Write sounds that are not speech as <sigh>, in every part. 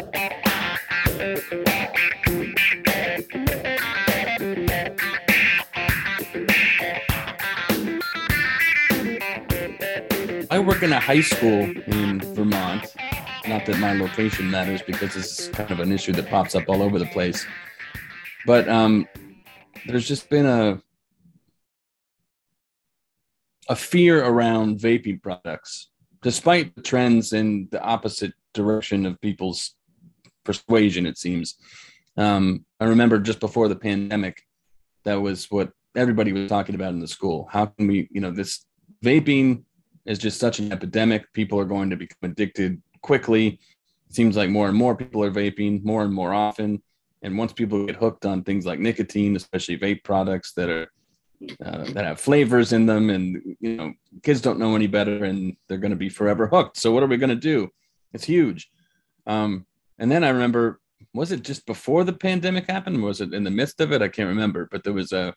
I work in a high school in Vermont. Not that my location matters because this is kind of an issue that pops up all over the place. But um, there's just been a a fear around vaping products, despite the trends in the opposite direction of people's persuasion. It seems. Um, I remember just before the pandemic, that was what everybody was talking about in the school. How can we, you know, this vaping is just such an epidemic. People are going to become addicted quickly. It seems like more and more people are vaping more and more often. And once people get hooked on things like nicotine, especially vape products that are uh, that have flavors in them, and you know, kids don't know any better, and they're going to be forever hooked. So what are we going to do? It's huge. Um, and then I remember, was it just before the pandemic happened? Was it in the midst of it? I can't remember. But there was a,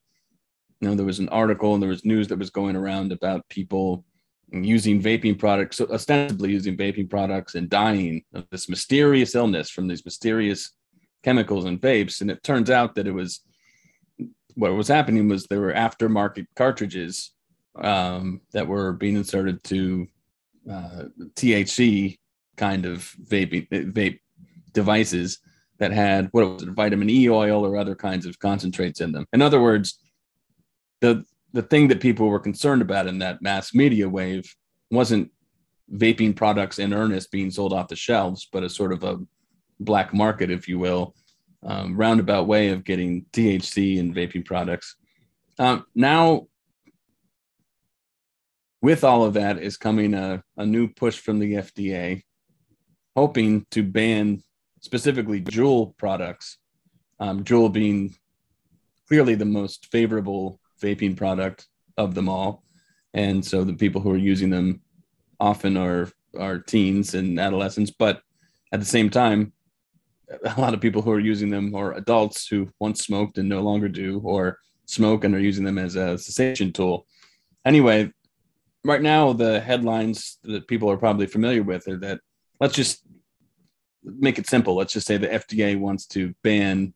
you know, there was an article and there was news that was going around about people using vaping products, ostensibly using vaping products and dying of this mysterious illness from these mysterious chemicals and vapes. And it turns out that it was what was happening was there were aftermarket cartridges um, that were being inserted to uh, THC kind of vaping vape devices that had what was it, vitamin E oil or other kinds of concentrates in them. In other words, the the thing that people were concerned about in that mass media wave wasn't vaping products in earnest being sold off the shelves, but a sort of a black market, if you will, um, roundabout way of getting THC and vaping products. Um, now, with all of that, is coming a, a new push from the FDA, hoping to ban specifically Juul products. Um, being clearly the most favorable vaping product of them all. And so the people who are using them often are are teens and adolescents, but at the same time, a lot of people who are using them are adults who once smoked and no longer do, or smoke and are using them as a cessation tool. Anyway, right now the headlines that people are probably familiar with are that let's just make it simple. Let's just say the FDA wants to ban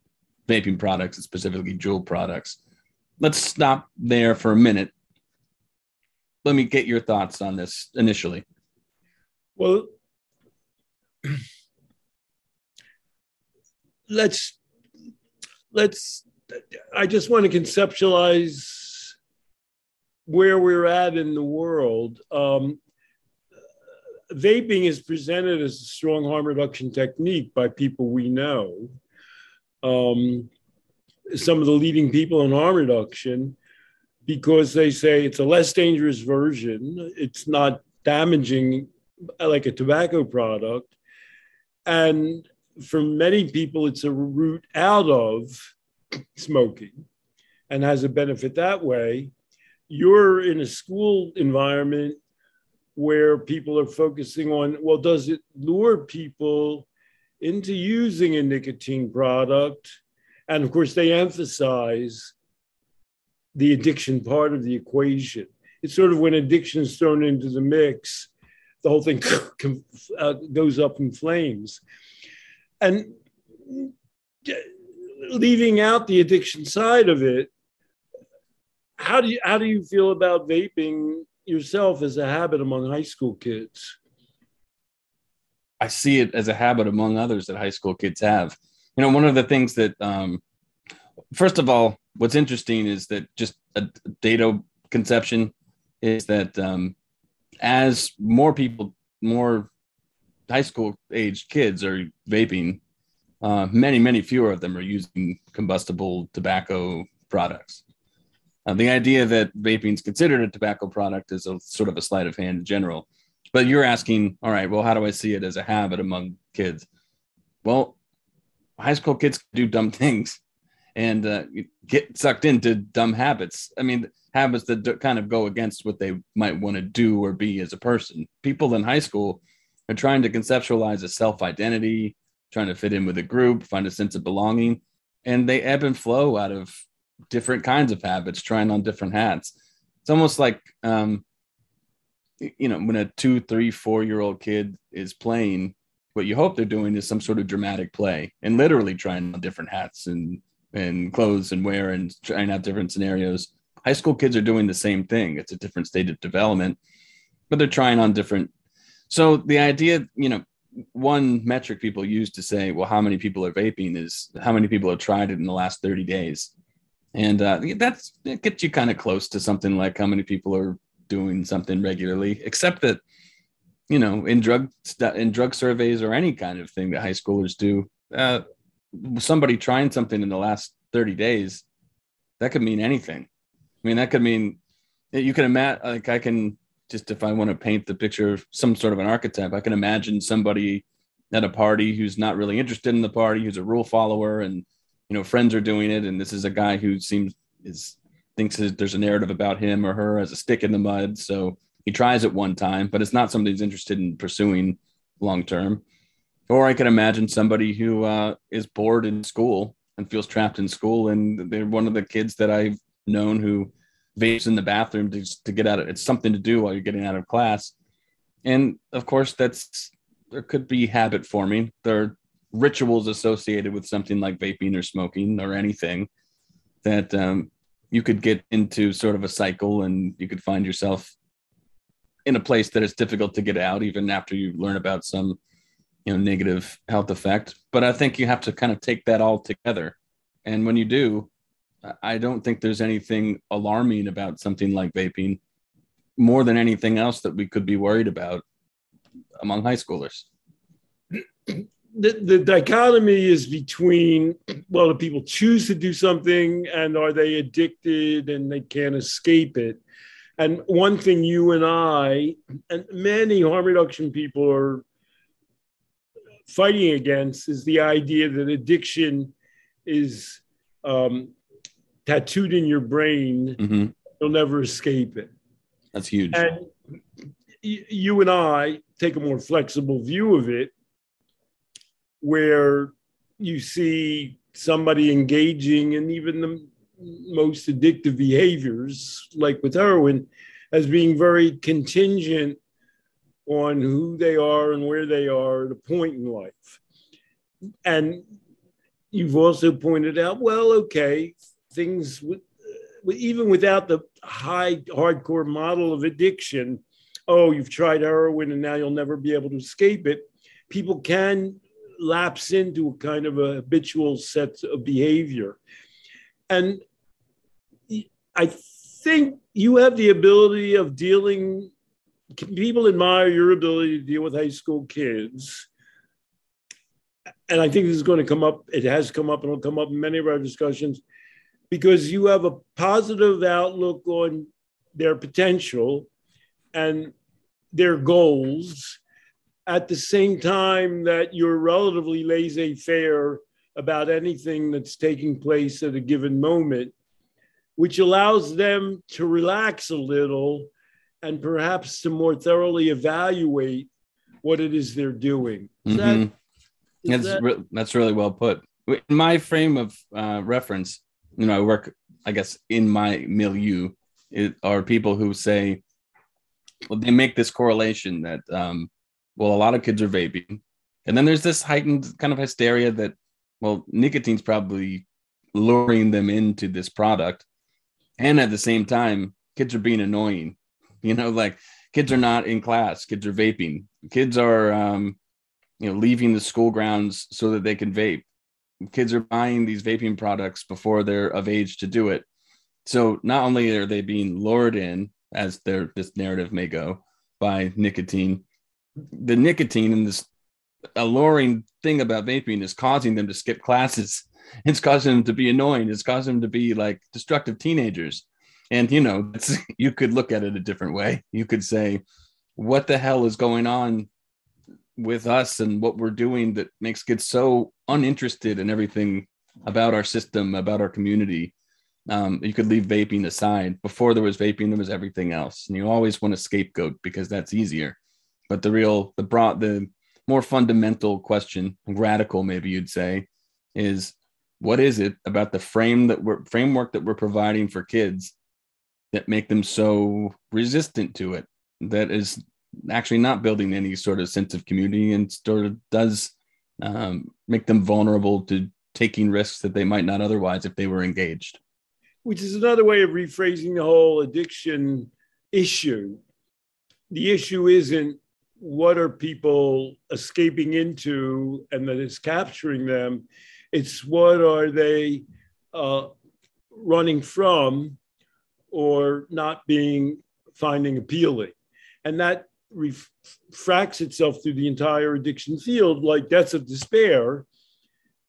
vaping products, specifically Juul products let's stop there for a minute. Let me get your thoughts on this initially. Well, let's let's I just want to conceptualize where we're at in the world. Um, vaping is presented as a strong harm reduction technique by people we know. Um, some of the leading people in harm reduction because they say it's a less dangerous version. It's not damaging like a tobacco product. And for many people, it's a route out of smoking and has a benefit that way. You're in a school environment where people are focusing on well, does it lure people into using a nicotine product? And of course, they emphasize the addiction part of the equation. It's sort of when addiction is thrown into the mix, the whole thing <laughs> uh, goes up in flames. And leaving out the addiction side of it, how do you how do you feel about vaping yourself as a habit among high school kids? I see it as a habit among others that high school kids have you know, one of the things that, um, first of all, what's interesting is that just a data conception is that um, as more people, more high school age kids are vaping, uh, many, many fewer of them are using combustible tobacco products. Uh, the idea that vaping is considered a tobacco product is a sort of a sleight of hand in general. But you're asking, all right, well, how do I see it as a habit among kids? Well, high school kids do dumb things and uh, get sucked into dumb habits. I mean, habits that do, kind of go against what they might want to do or be as a person. People in high school are trying to conceptualize a self identity, trying to fit in with a group, find a sense of belonging, and they ebb and flow out of different kinds of habits, trying on different hats. It's almost like, um, you know, when a two, three, four year old kid is playing what you hope they're doing is some sort of dramatic play and literally trying on different hats and and clothes and wear and trying out different scenarios. High school kids are doing the same thing. It's a different state of development, but they're trying on different. So the idea, you know, one metric people use to say, well, how many people are vaping is how many people have tried it in the last 30 days. And uh, that's it gets you kind of close to something like how many people are doing something regularly, except that, you know, in drug in drug surveys or any kind of thing that high schoolers do, uh, somebody trying something in the last 30 days, that could mean anything. I mean, that could mean you can imagine, like, I can just if I want to paint the picture of some sort of an archetype, I can imagine somebody at a party who's not really interested in the party, who's a rule follower, and you know, friends are doing it, and this is a guy who seems is thinks that there's a narrative about him or her as a stick in the mud, so he tries it one time, but it's not something he's interested in pursuing long term. Or I can imagine somebody who uh, is bored in school and feels trapped in school, and they're one of the kids that I've known who vapes in the bathroom to, to get out of it's something to do while you're getting out of class. And of course, that's there could be habit forming. There rituals associated with something like vaping or smoking or anything that um, you could get into sort of a cycle and you could find yourself in a place that is difficult to get out even after you learn about some you know negative health effect but i think you have to kind of take that all together and when you do I don't think there's anything alarming about something like vaping more than anything else that we could be worried about among high schoolers. <clears throat> The, the dichotomy is between well, do people choose to do something and are they addicted and they can't escape it? And one thing you and I and many harm reduction people are fighting against is the idea that addiction is um, tattooed in your brain. Mm-hmm. You'll never escape it. That's huge. And you and I take a more flexible view of it, where you see somebody engaging in even the most addictive behaviors, like with heroin, as being very contingent on who they are and where they are at a point in life. And you've also pointed out, well, okay, things with, even without the high hardcore model of addiction oh you've tried heroin and now you'll never be able to escape it people can lapse into a kind of a habitual set of behavior. And i think you have the ability of dealing people admire your ability to deal with high school kids. And i think this is going to come up it has come up and it'll come up in many of our discussions because you have a positive outlook on their potential and their goals at the same time that you're relatively laissez faire about anything that's taking place at a given moment, which allows them to relax a little and perhaps to more thoroughly evaluate what it is they're doing. Mm-hmm. That, that's, that... re- that's really well put. In my frame of uh, reference, you know, I work, I guess, in my milieu it, are people who say, well, they make this correlation that, um, well, a lot of kids are vaping. And then there's this heightened kind of hysteria that, well, nicotine's probably luring them into this product. And at the same time, kids are being annoying. <laughs> You know, like kids are not in class, kids are vaping. Kids are, um, you know, leaving the school grounds so that they can vape kids are buying these vaping products before they're of age to do it. So not only are they being lured in, as their this narrative may go, by nicotine, the nicotine and this alluring thing about vaping is causing them to skip classes. <laughs> It's causing them to be annoying. It's causing them to be like destructive teenagers. And you know, <laughs> you could look at it a different way. You could say, what the hell is going on with us and what we're doing that makes kids so uninterested in everything about our system, about our community. Um, you could leave vaping aside. Before there was vaping, there was everything else, and you always want to scapegoat because that's easier. But the real, the broad, the more fundamental question, radical maybe you'd say, is what is it about the frame that we're framework that we're providing for kids that make them so resistant to it? That is actually not building any sort of sense of community and sort of does um, make them vulnerable to taking risks that they might not otherwise if they were engaged. Which is another way of rephrasing the whole addiction issue. The issue isn't what are people escaping into and that is capturing them. It's what are they uh, running from or not being finding appealing. And that refracts itself through the entire addiction field, like deaths of despair,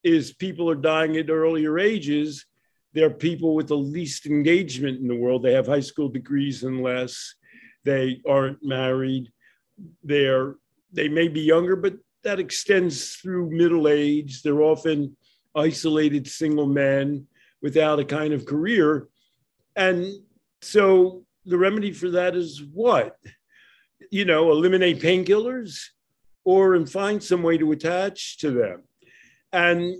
is people are dying at earlier ages. They're people with the least engagement in the world. They have high school degrees and less. They aren't married. They're they may be younger, but that extends through middle age. They're often isolated single men without a kind of career. And so the remedy for that is what? You know, eliminate painkillers or and find some way to attach to them. And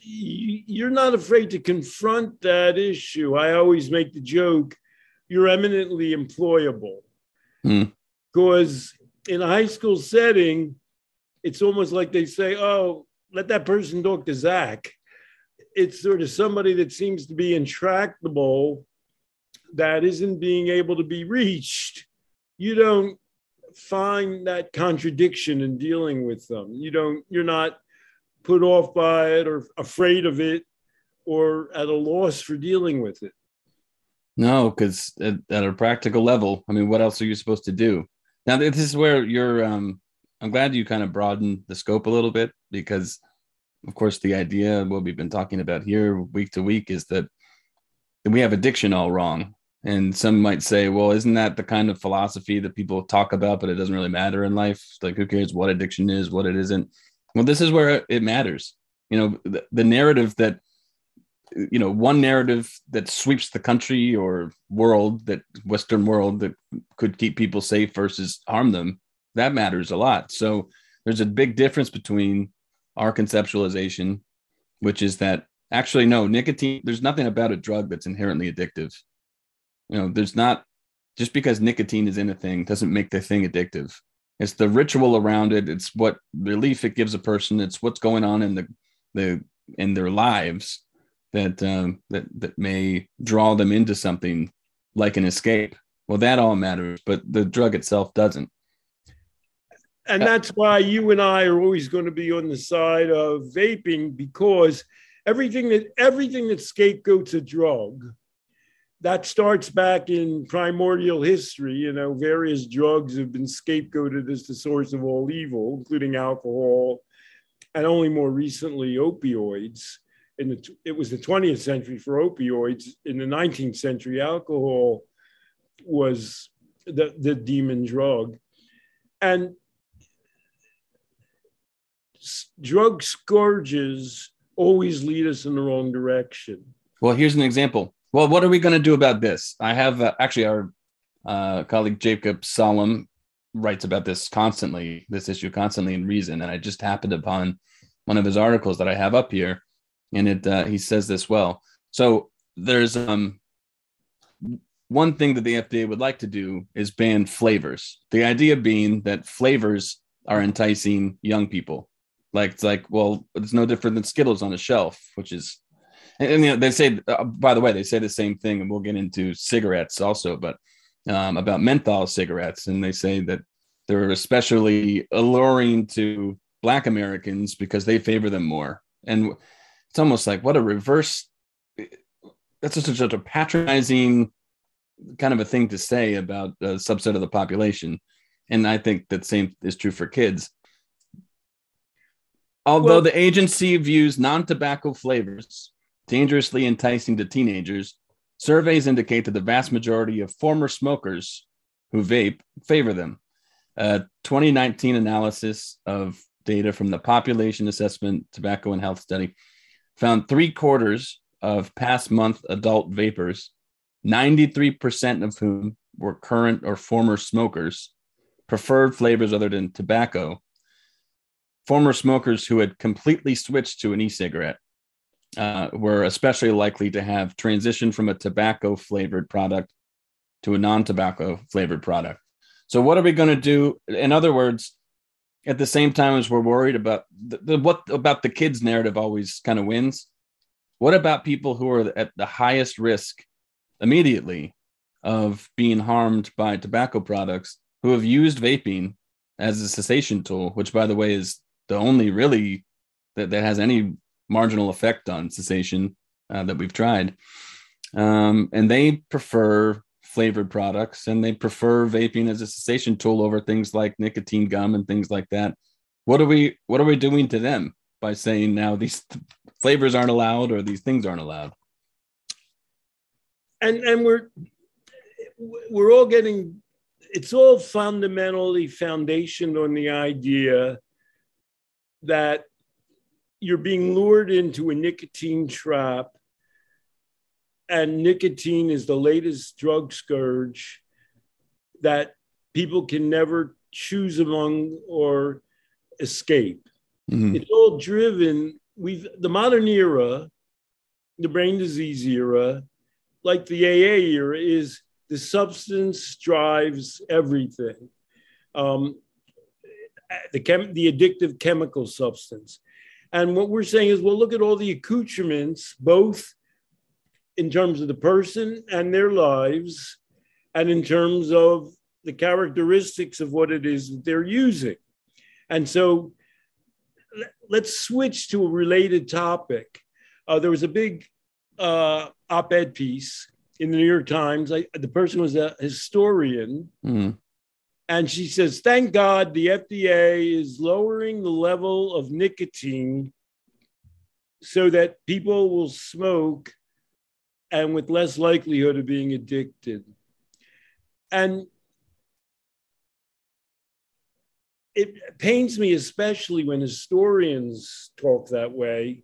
you're not afraid to confront that issue. I always make the joke you're eminently employable. Mm. Because in a high school setting, it's almost like they say, oh, let that person talk to Zach. It's sort of somebody that seems to be intractable that isn't being able to be reached, you don't find that contradiction in dealing with them. You don't, you're not put off by it or afraid of it or at a loss for dealing with it. No, because at, at, a practical level, I mean, what else are you supposed to do? Now, this is where you're, um, I'm glad you kind of broadened the scope a little bit because, of course, the idea, what we've been talking about here week to week, is that we have addiction all wrong. And some might say, well, isn't that the kind of philosophy that people talk about, but it doesn't really matter in life? Like, who cares what addiction is, what it isn't? Well, this is where it matters. You know, the, the narrative that, you know, one narrative that sweeps the country or world, that Western world that could keep people safe versus harm them, that matters a lot. So there's a big difference between our conceptualization, which is that actually, no, nicotine, there's nothing about a drug that's inherently addictive you know, there's not just because nicotine is in a thing doesn't make the thing addictive. It's the ritual around it. It's what relief it gives a person. It's what's going on in the the in their lives that um, that that may draw them into something like an escape. Well, that all matters, but the drug itself doesn't. And that's why you and I are always going to be on the side of vaping because everything that everything that scapegoats a drug that starts back in primordial history. You know, various drugs have been scapegoated as the source of all evil, including alcohol, and only more recently opioids. In the, it was the 20th century for opioids. In the 19th century, alcohol was the, the demon drug. And drug scourges always lead us in the wrong direction. Well, here's an example well, what are we going to do about this? I have uh, actually our uh, colleague Jacob Sullum writes about this constantly, this issue constantly in Reason, and I just happened upon one of his articles that I have up here, and it uh, he says this well. So there's um one thing that the FDA would like to do is ban flavors. The idea being that flavors are enticing young people. Like it's like, well, it's no different than Skittles on a shelf, which is and, and you know, they say, uh, by the way, they say the same thing, and we'll get into cigarettes also, but um, about menthol cigarettes, and they say that they're especially alluring to Black Americans because they favor them more. And it's almost like what a reverse. That's just such a patronizing kind of a thing to say about a subset of the population. And I think that same is true for kids. Although well, the agency views non tobacco flavors dangerously enticing to teenagers, surveys indicate that the vast majority of former smokers who vape favor them. A 2019 analysis of data from the Population Assessment Tobacco and Health Study found three quarters of past month adult vapors, 93% of whom were current or former smokers, preferred flavors other than tobacco. Former smokers who had completely switched to an e cigarette uh, were especially likely to have transitioned from a tobacco flavored product to a non tobacco flavored product. So what are we going to do? In other words, at the same time as we're worried about the, the, what about the kids narrative always kind of wins. What about people who are at the highest risk immediately of being harmed by tobacco products who have used vaping as a cessation tool, which by the way is the only really that, that has any marginal effect on cessation uh, that we've tried. Um, and they prefer flavored products and they prefer vaping as a cessation tool over things like nicotine gum and things like that. What are we what are we doing to them by saying now these flavors aren't allowed or these things aren't allowed? And and we're we're all getting it's all fundamentally foundationed on the idea that you're being lured into a nicotine trap and nicotine is the latest drug scourge that people can never choose among or escape. Mm-hmm. It's all driven. We've the modern era, the brain disease era, like the AA era, is the substance drives everything. Um, the chem- the addictive chemical substance, and what we're saying is, well, look at all the accoutrements, both in terms of the person and their lives, and in terms of the characteristics of what it is that they're using. And so let's switch to a related topic. Uh, there was a big uh, op ed piece in the New York Times. I, the person was a historian. Mm. And she says, Thank God the FDA is lowering the level of nicotine so that people will smoke and with less likelihood of being addicted. And it pains me especially when historians talk that way,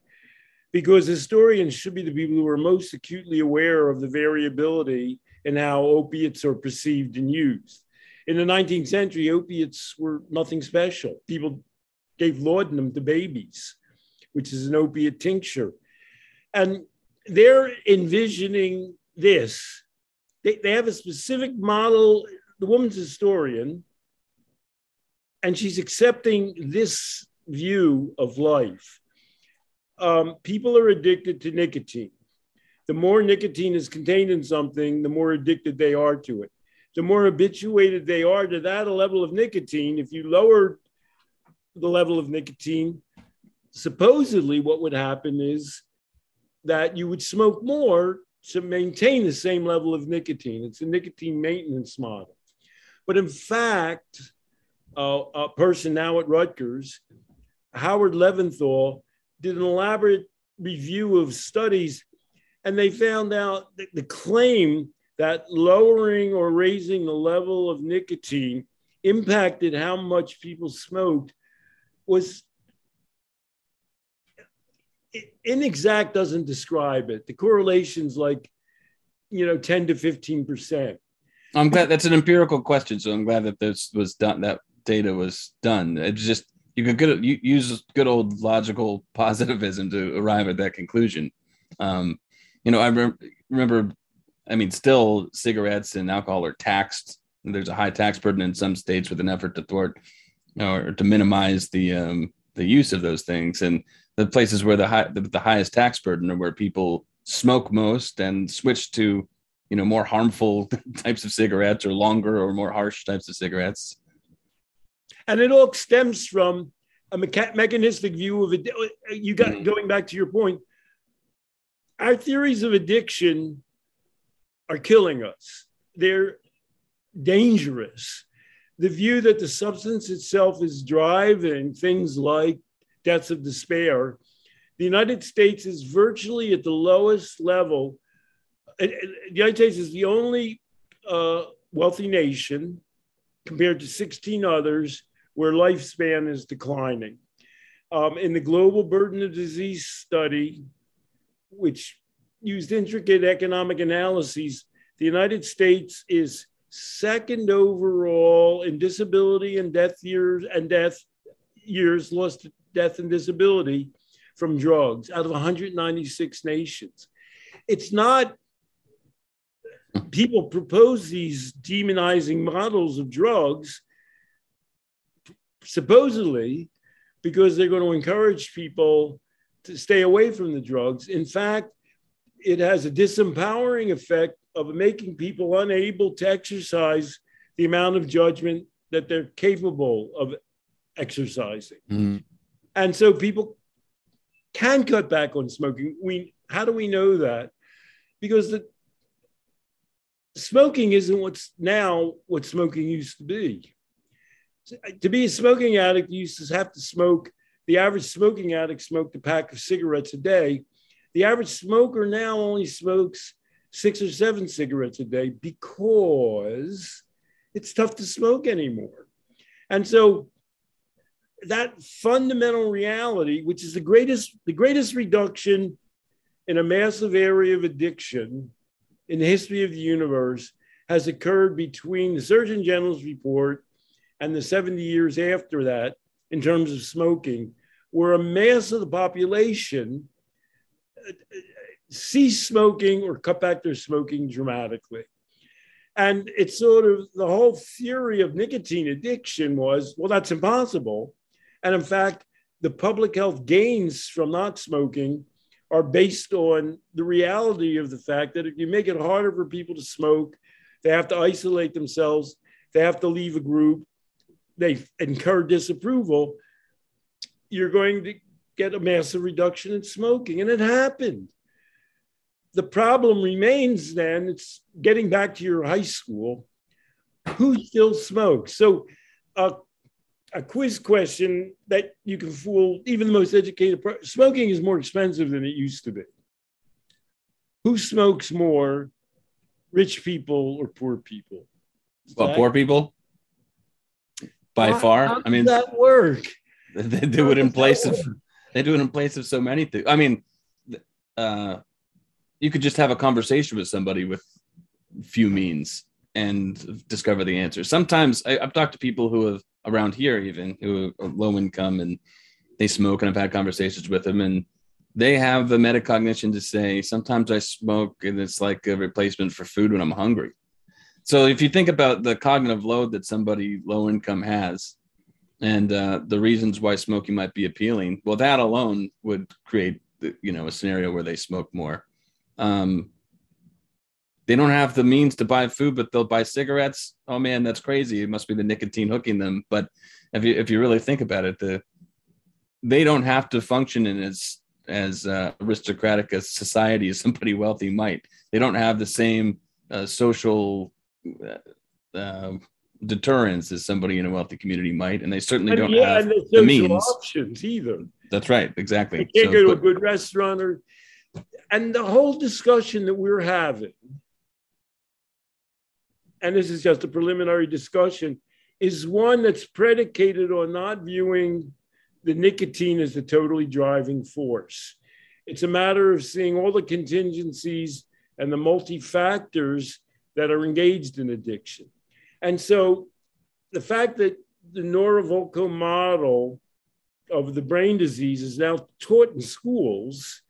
because historians should be the people who are most acutely aware of the variability in how opiates are perceived and used. In the 19th century, opiates were nothing special. People gave laudanum to babies, which is an opiate tincture. And they're envisioning this. They, they have a specific model. The woman's historian, and she's accepting this view of life. Um, people are addicted to nicotine. The more nicotine is contained in something, the more addicted they are to it. The more habituated they are to that level of nicotine, if you lower the level of nicotine, supposedly what would happen is that you would smoke more to maintain the same level of nicotine. It's a nicotine maintenance model. But in fact, uh, a person now at Rutgers, Howard Leventhal, did an elaborate review of studies, and they found out that the claim that lowering or raising the level of nicotine impacted how much people smoked was inexact doesn't describe it. The correlation's like, you know, 10 to 15%. I'm glad that's an empirical question. So I'm glad that this was done, that data was done. It's just, you could good, you, use good old logical positivism to arrive at that conclusion. Um, you know, I re- remember, I mean, still cigarettes and alcohol are taxed. There's a high tax burden in some states with an effort to thwart or to minimize the um, the use of those things. And the places where the high the, the highest tax burden are where people smoke most and switch to you know more harmful <laughs> types of cigarettes or longer or more harsh types of cigarettes. And it all stems from a mecha- mechanistic view of it you got mm-hmm. going back to your point our theories of addiction are killing us. They're dangerous. The view that the substance itself is driving things like deaths of despair. The United States is virtually at the lowest level. The United States is the only uh, wealthy nation compared to 16 others where lifespan is declining. Um, in the Global Burden of Disease study, which used intricate economic analyses, the United States is second overall in disability and death years and death years lost death and disability from drugs out of 196 nations. It's not people propose these demonizing models of drugs, supposedly because they're going to encourage people to stay away from the drugs. In fact, it has a disempowering effect of making people unable to exercise the amount of judgment that they're capable of exercising. Mm-hmm. And so people can cut back on smoking. We how do we know that? Because the smoking isn't what's now what smoking used to be. Uh, to be a smoking addict, you used to have to smoke. The average smoking addict smoked a pack of cigarettes a day. The average smoker now only smokes six or seven cigarettes a day because it's tough to smoke anymore. And so that fundamental reality, which is the greatest, the greatest reduction in a massive area of addiction in the history of the universe, has occurred between the Surgeon General's report and the 70 years after that, in terms of smoking, where a mass of the population uh, cease smoking or cut back their smoking dramatically. And it's sort of the whole theory of nicotine addiction was well, that's impossible. And in fact, the public health gains from not smoking are based on the reality of the fact that if you make it harder for people to smoke, they have to isolate themselves, they have to leave a group, they incur disapproval, you're going to get a massive reduction in smoking. And it happened the problem remains then it's getting back to your high school who still smokes so uh, a quiz question that you can fool even the most educated smoking is more expensive than it used to be. Who smokes more rich people or poor people? Is well that, poor people? By how, far? how i mean that work? <laughs> they do it in place of they do it in place of so many things. I mean uh you could just have a conversation with somebody with few means and discover the answer. Sometimes I, have talked to people who have around here even who are low income and they smoke, and I've had conversations with them, and they have the metacognition to say sometimes I smoke and it's like a replacement for food when I'm hungry. So if you think about the cognitive load that somebody low income has, and uh, the reasons why smoking might be appealing, well, that alone would create you know a scenario where they smoke more um, they don't have the means to buy food, but they'll buy cigarettes. Oh man, that's crazy. It must be the nicotine hooking them. But if you if you really think about it, the they don't have to function in as as uh, aristocratic a society as somebody wealthy might. They don't have the same uh, social uh, uh deterrence as somebody in a wealthy community might, and they certainly and don't yeah, have the, the means options either. That's right, exactly. They can't so, go to but, a good restaurant or and the whole discussion that we're having, and this is just a preliminary discussion, is one that's predicated on not viewing the nicotine as the totally driving force. It's a matter of seeing all the contingencies and the multi factors that are engaged in addiction. And so the fact that the Nora Volkow model of the brain disease is now taught in schools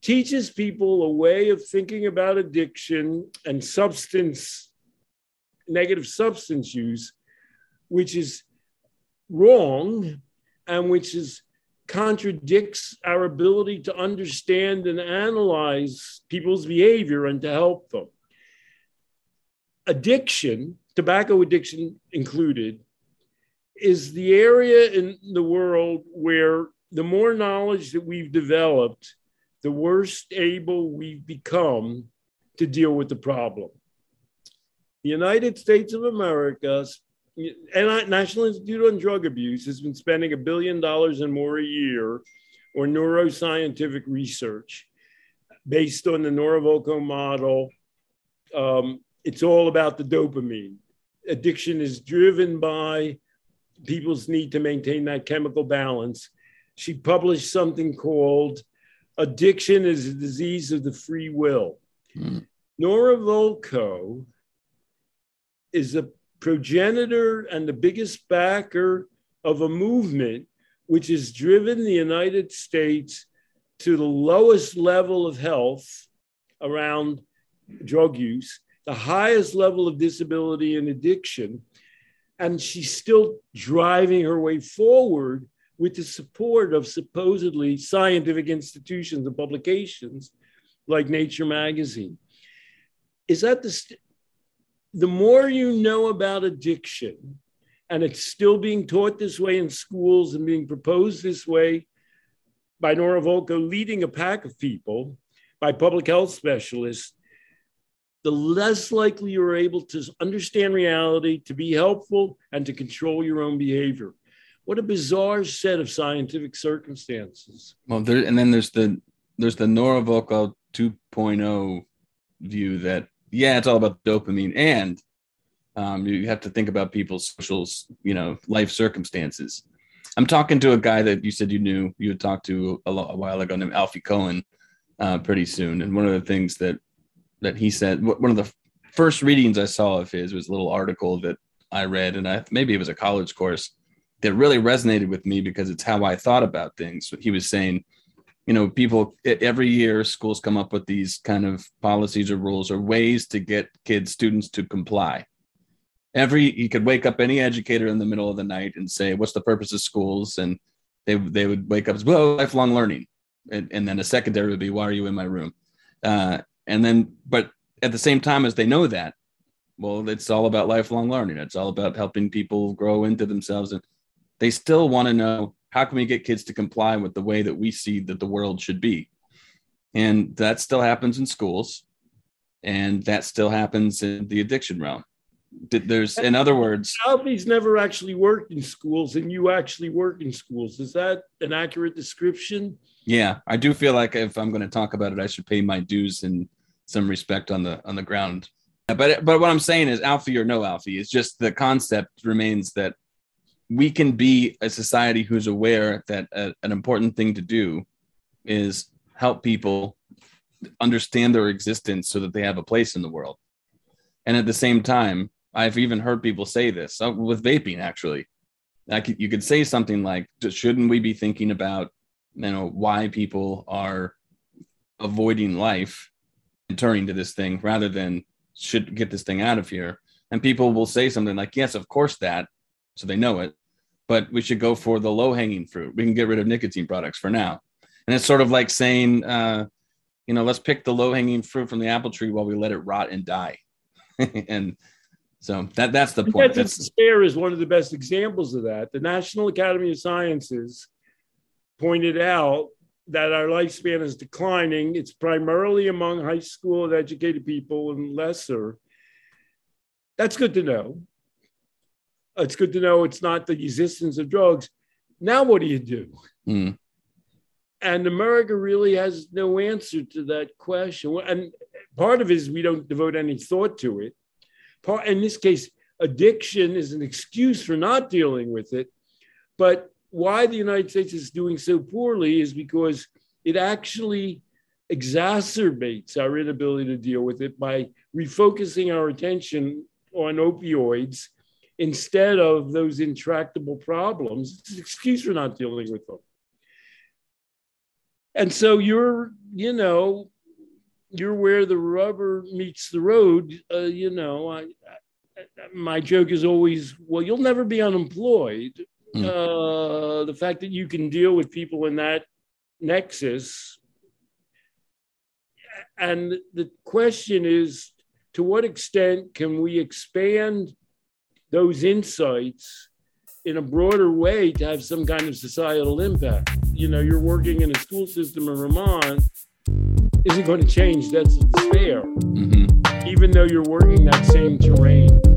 teaches people a way of thinking about addiction and substance, negative substance use, which is wrong and which is contradicts our ability to understand and analyze people's behavior and to help them. Addiction, tobacco addiction included, is the area in the world where the more knowledge that we've developed, the worse able we've become to deal with the problem. The United States of America, and National Institute on Drug Abuse has been spending a billion dollars and more a year on neuroscientific research based on the Nora Volkow model. Um, it's all about the dopamine. Addiction is driven by people's need to maintain that chemical balance. She published something called addiction is a disease of the free will. Mm. Nora Volkow is a progenitor and the biggest backer of a movement which has driven the United States to the lowest level of health around drug use, the highest level of disability and addiction. And she's still driving her way forward with the support of supposedly scientific institutions and publications like Nature magazine. Is that the the more you know about addiction, and it's still being taught this way in schools and being proposed this way by Nora Volkow leading a pack of people, by public health specialists, the less likely you're able to understand reality, to be helpful, and to control your own behavior. What a bizarre set of scientific circumstances. Well, there and then there's the there's the Nora Volkow 2.0 view that yeah, it's all about dopamine, and um, you have to think about people's social, you know, life circumstances. I'm talking to a guy that you said you knew you had talked to a, lo- a while ago named Alfie Kohn, uh, pretty soon, and one of the things that that he said, one of the first readings I saw of his was a little article that I read, and I maybe it was a college course that really resonated with me because it's how I thought about things. He was saying you know people every year schools come up with these kind of policies or rules or ways to get kids students to comply. Every you could wake up any educator in the middle of the night and say what's the purpose of schools? And they, they would wake up as well lifelong learning. And, and then a secondary would be why are you in my room? Uh, and then but at the same time as they know that well it's all about lifelong learning. It's all about helping people grow into themselves. And they still want to know how can we get kids to comply with the way that we see that the world should be? And that still happens in schools and that still happens in the addiction realm. There's in other words Alfie's never actually worked in schools and you actually work in schools. Is that an accurate description? Yeah i do feel like if i'm going to talk about it i should pay my dues and some respect on the on the ground. But but what i'm saying is alfie or no alfie it's just the concept remains that we can be a society who's aware that a, an important thing to do is help people understand their existence so that they have a place in the world. And at the same time, I've even heard people say this uh, with vaping, actually. You could say something like, shouldn't we be thinking about, you know, why people are avoiding life and turning to this thing rather than should get this thing out of here? And people will say something like, yes, of course that. So they know it but we should go for the low hanging fruit. We can get rid of nicotine products for now. And it's sort of like saying, uh, you know, let's pick the low hanging fruit from the apple tree while we let it rot and die. <laughs> and so that that's the point. That's despair is one of the best examples of that. The National Academy of Sciences pointed out that our lifespan is declining. It's primarily among high school educated people and lesser. That's good to know. It's good to know it's not the existence of drugs. Now, what do you do? Mm. And America really has no answer to that question. And part of it is we don't devote any thought to it. Part, in this case, addiction is an excuse for not dealing with it. But why the United States is doing so poorly is because it actually exacerbates our inability to deal with it by refocusing our attention on opioids instead of those intractable problems. It's an excuse for not dealing with them. And so you're, you know, you're where the rubber meets the road. Uh, you know, I, I, my joke is always, well, you'll never be unemployed. Mm. Uh, the fact that you can deal with people in that nexus. And the question is, to what extent can we expand those insights in a broader way to have some kind of societal impact. You know, you're working in a school system in Vermont isn't going to change. That's despair, mm-hmm. even though you're working that same terrain.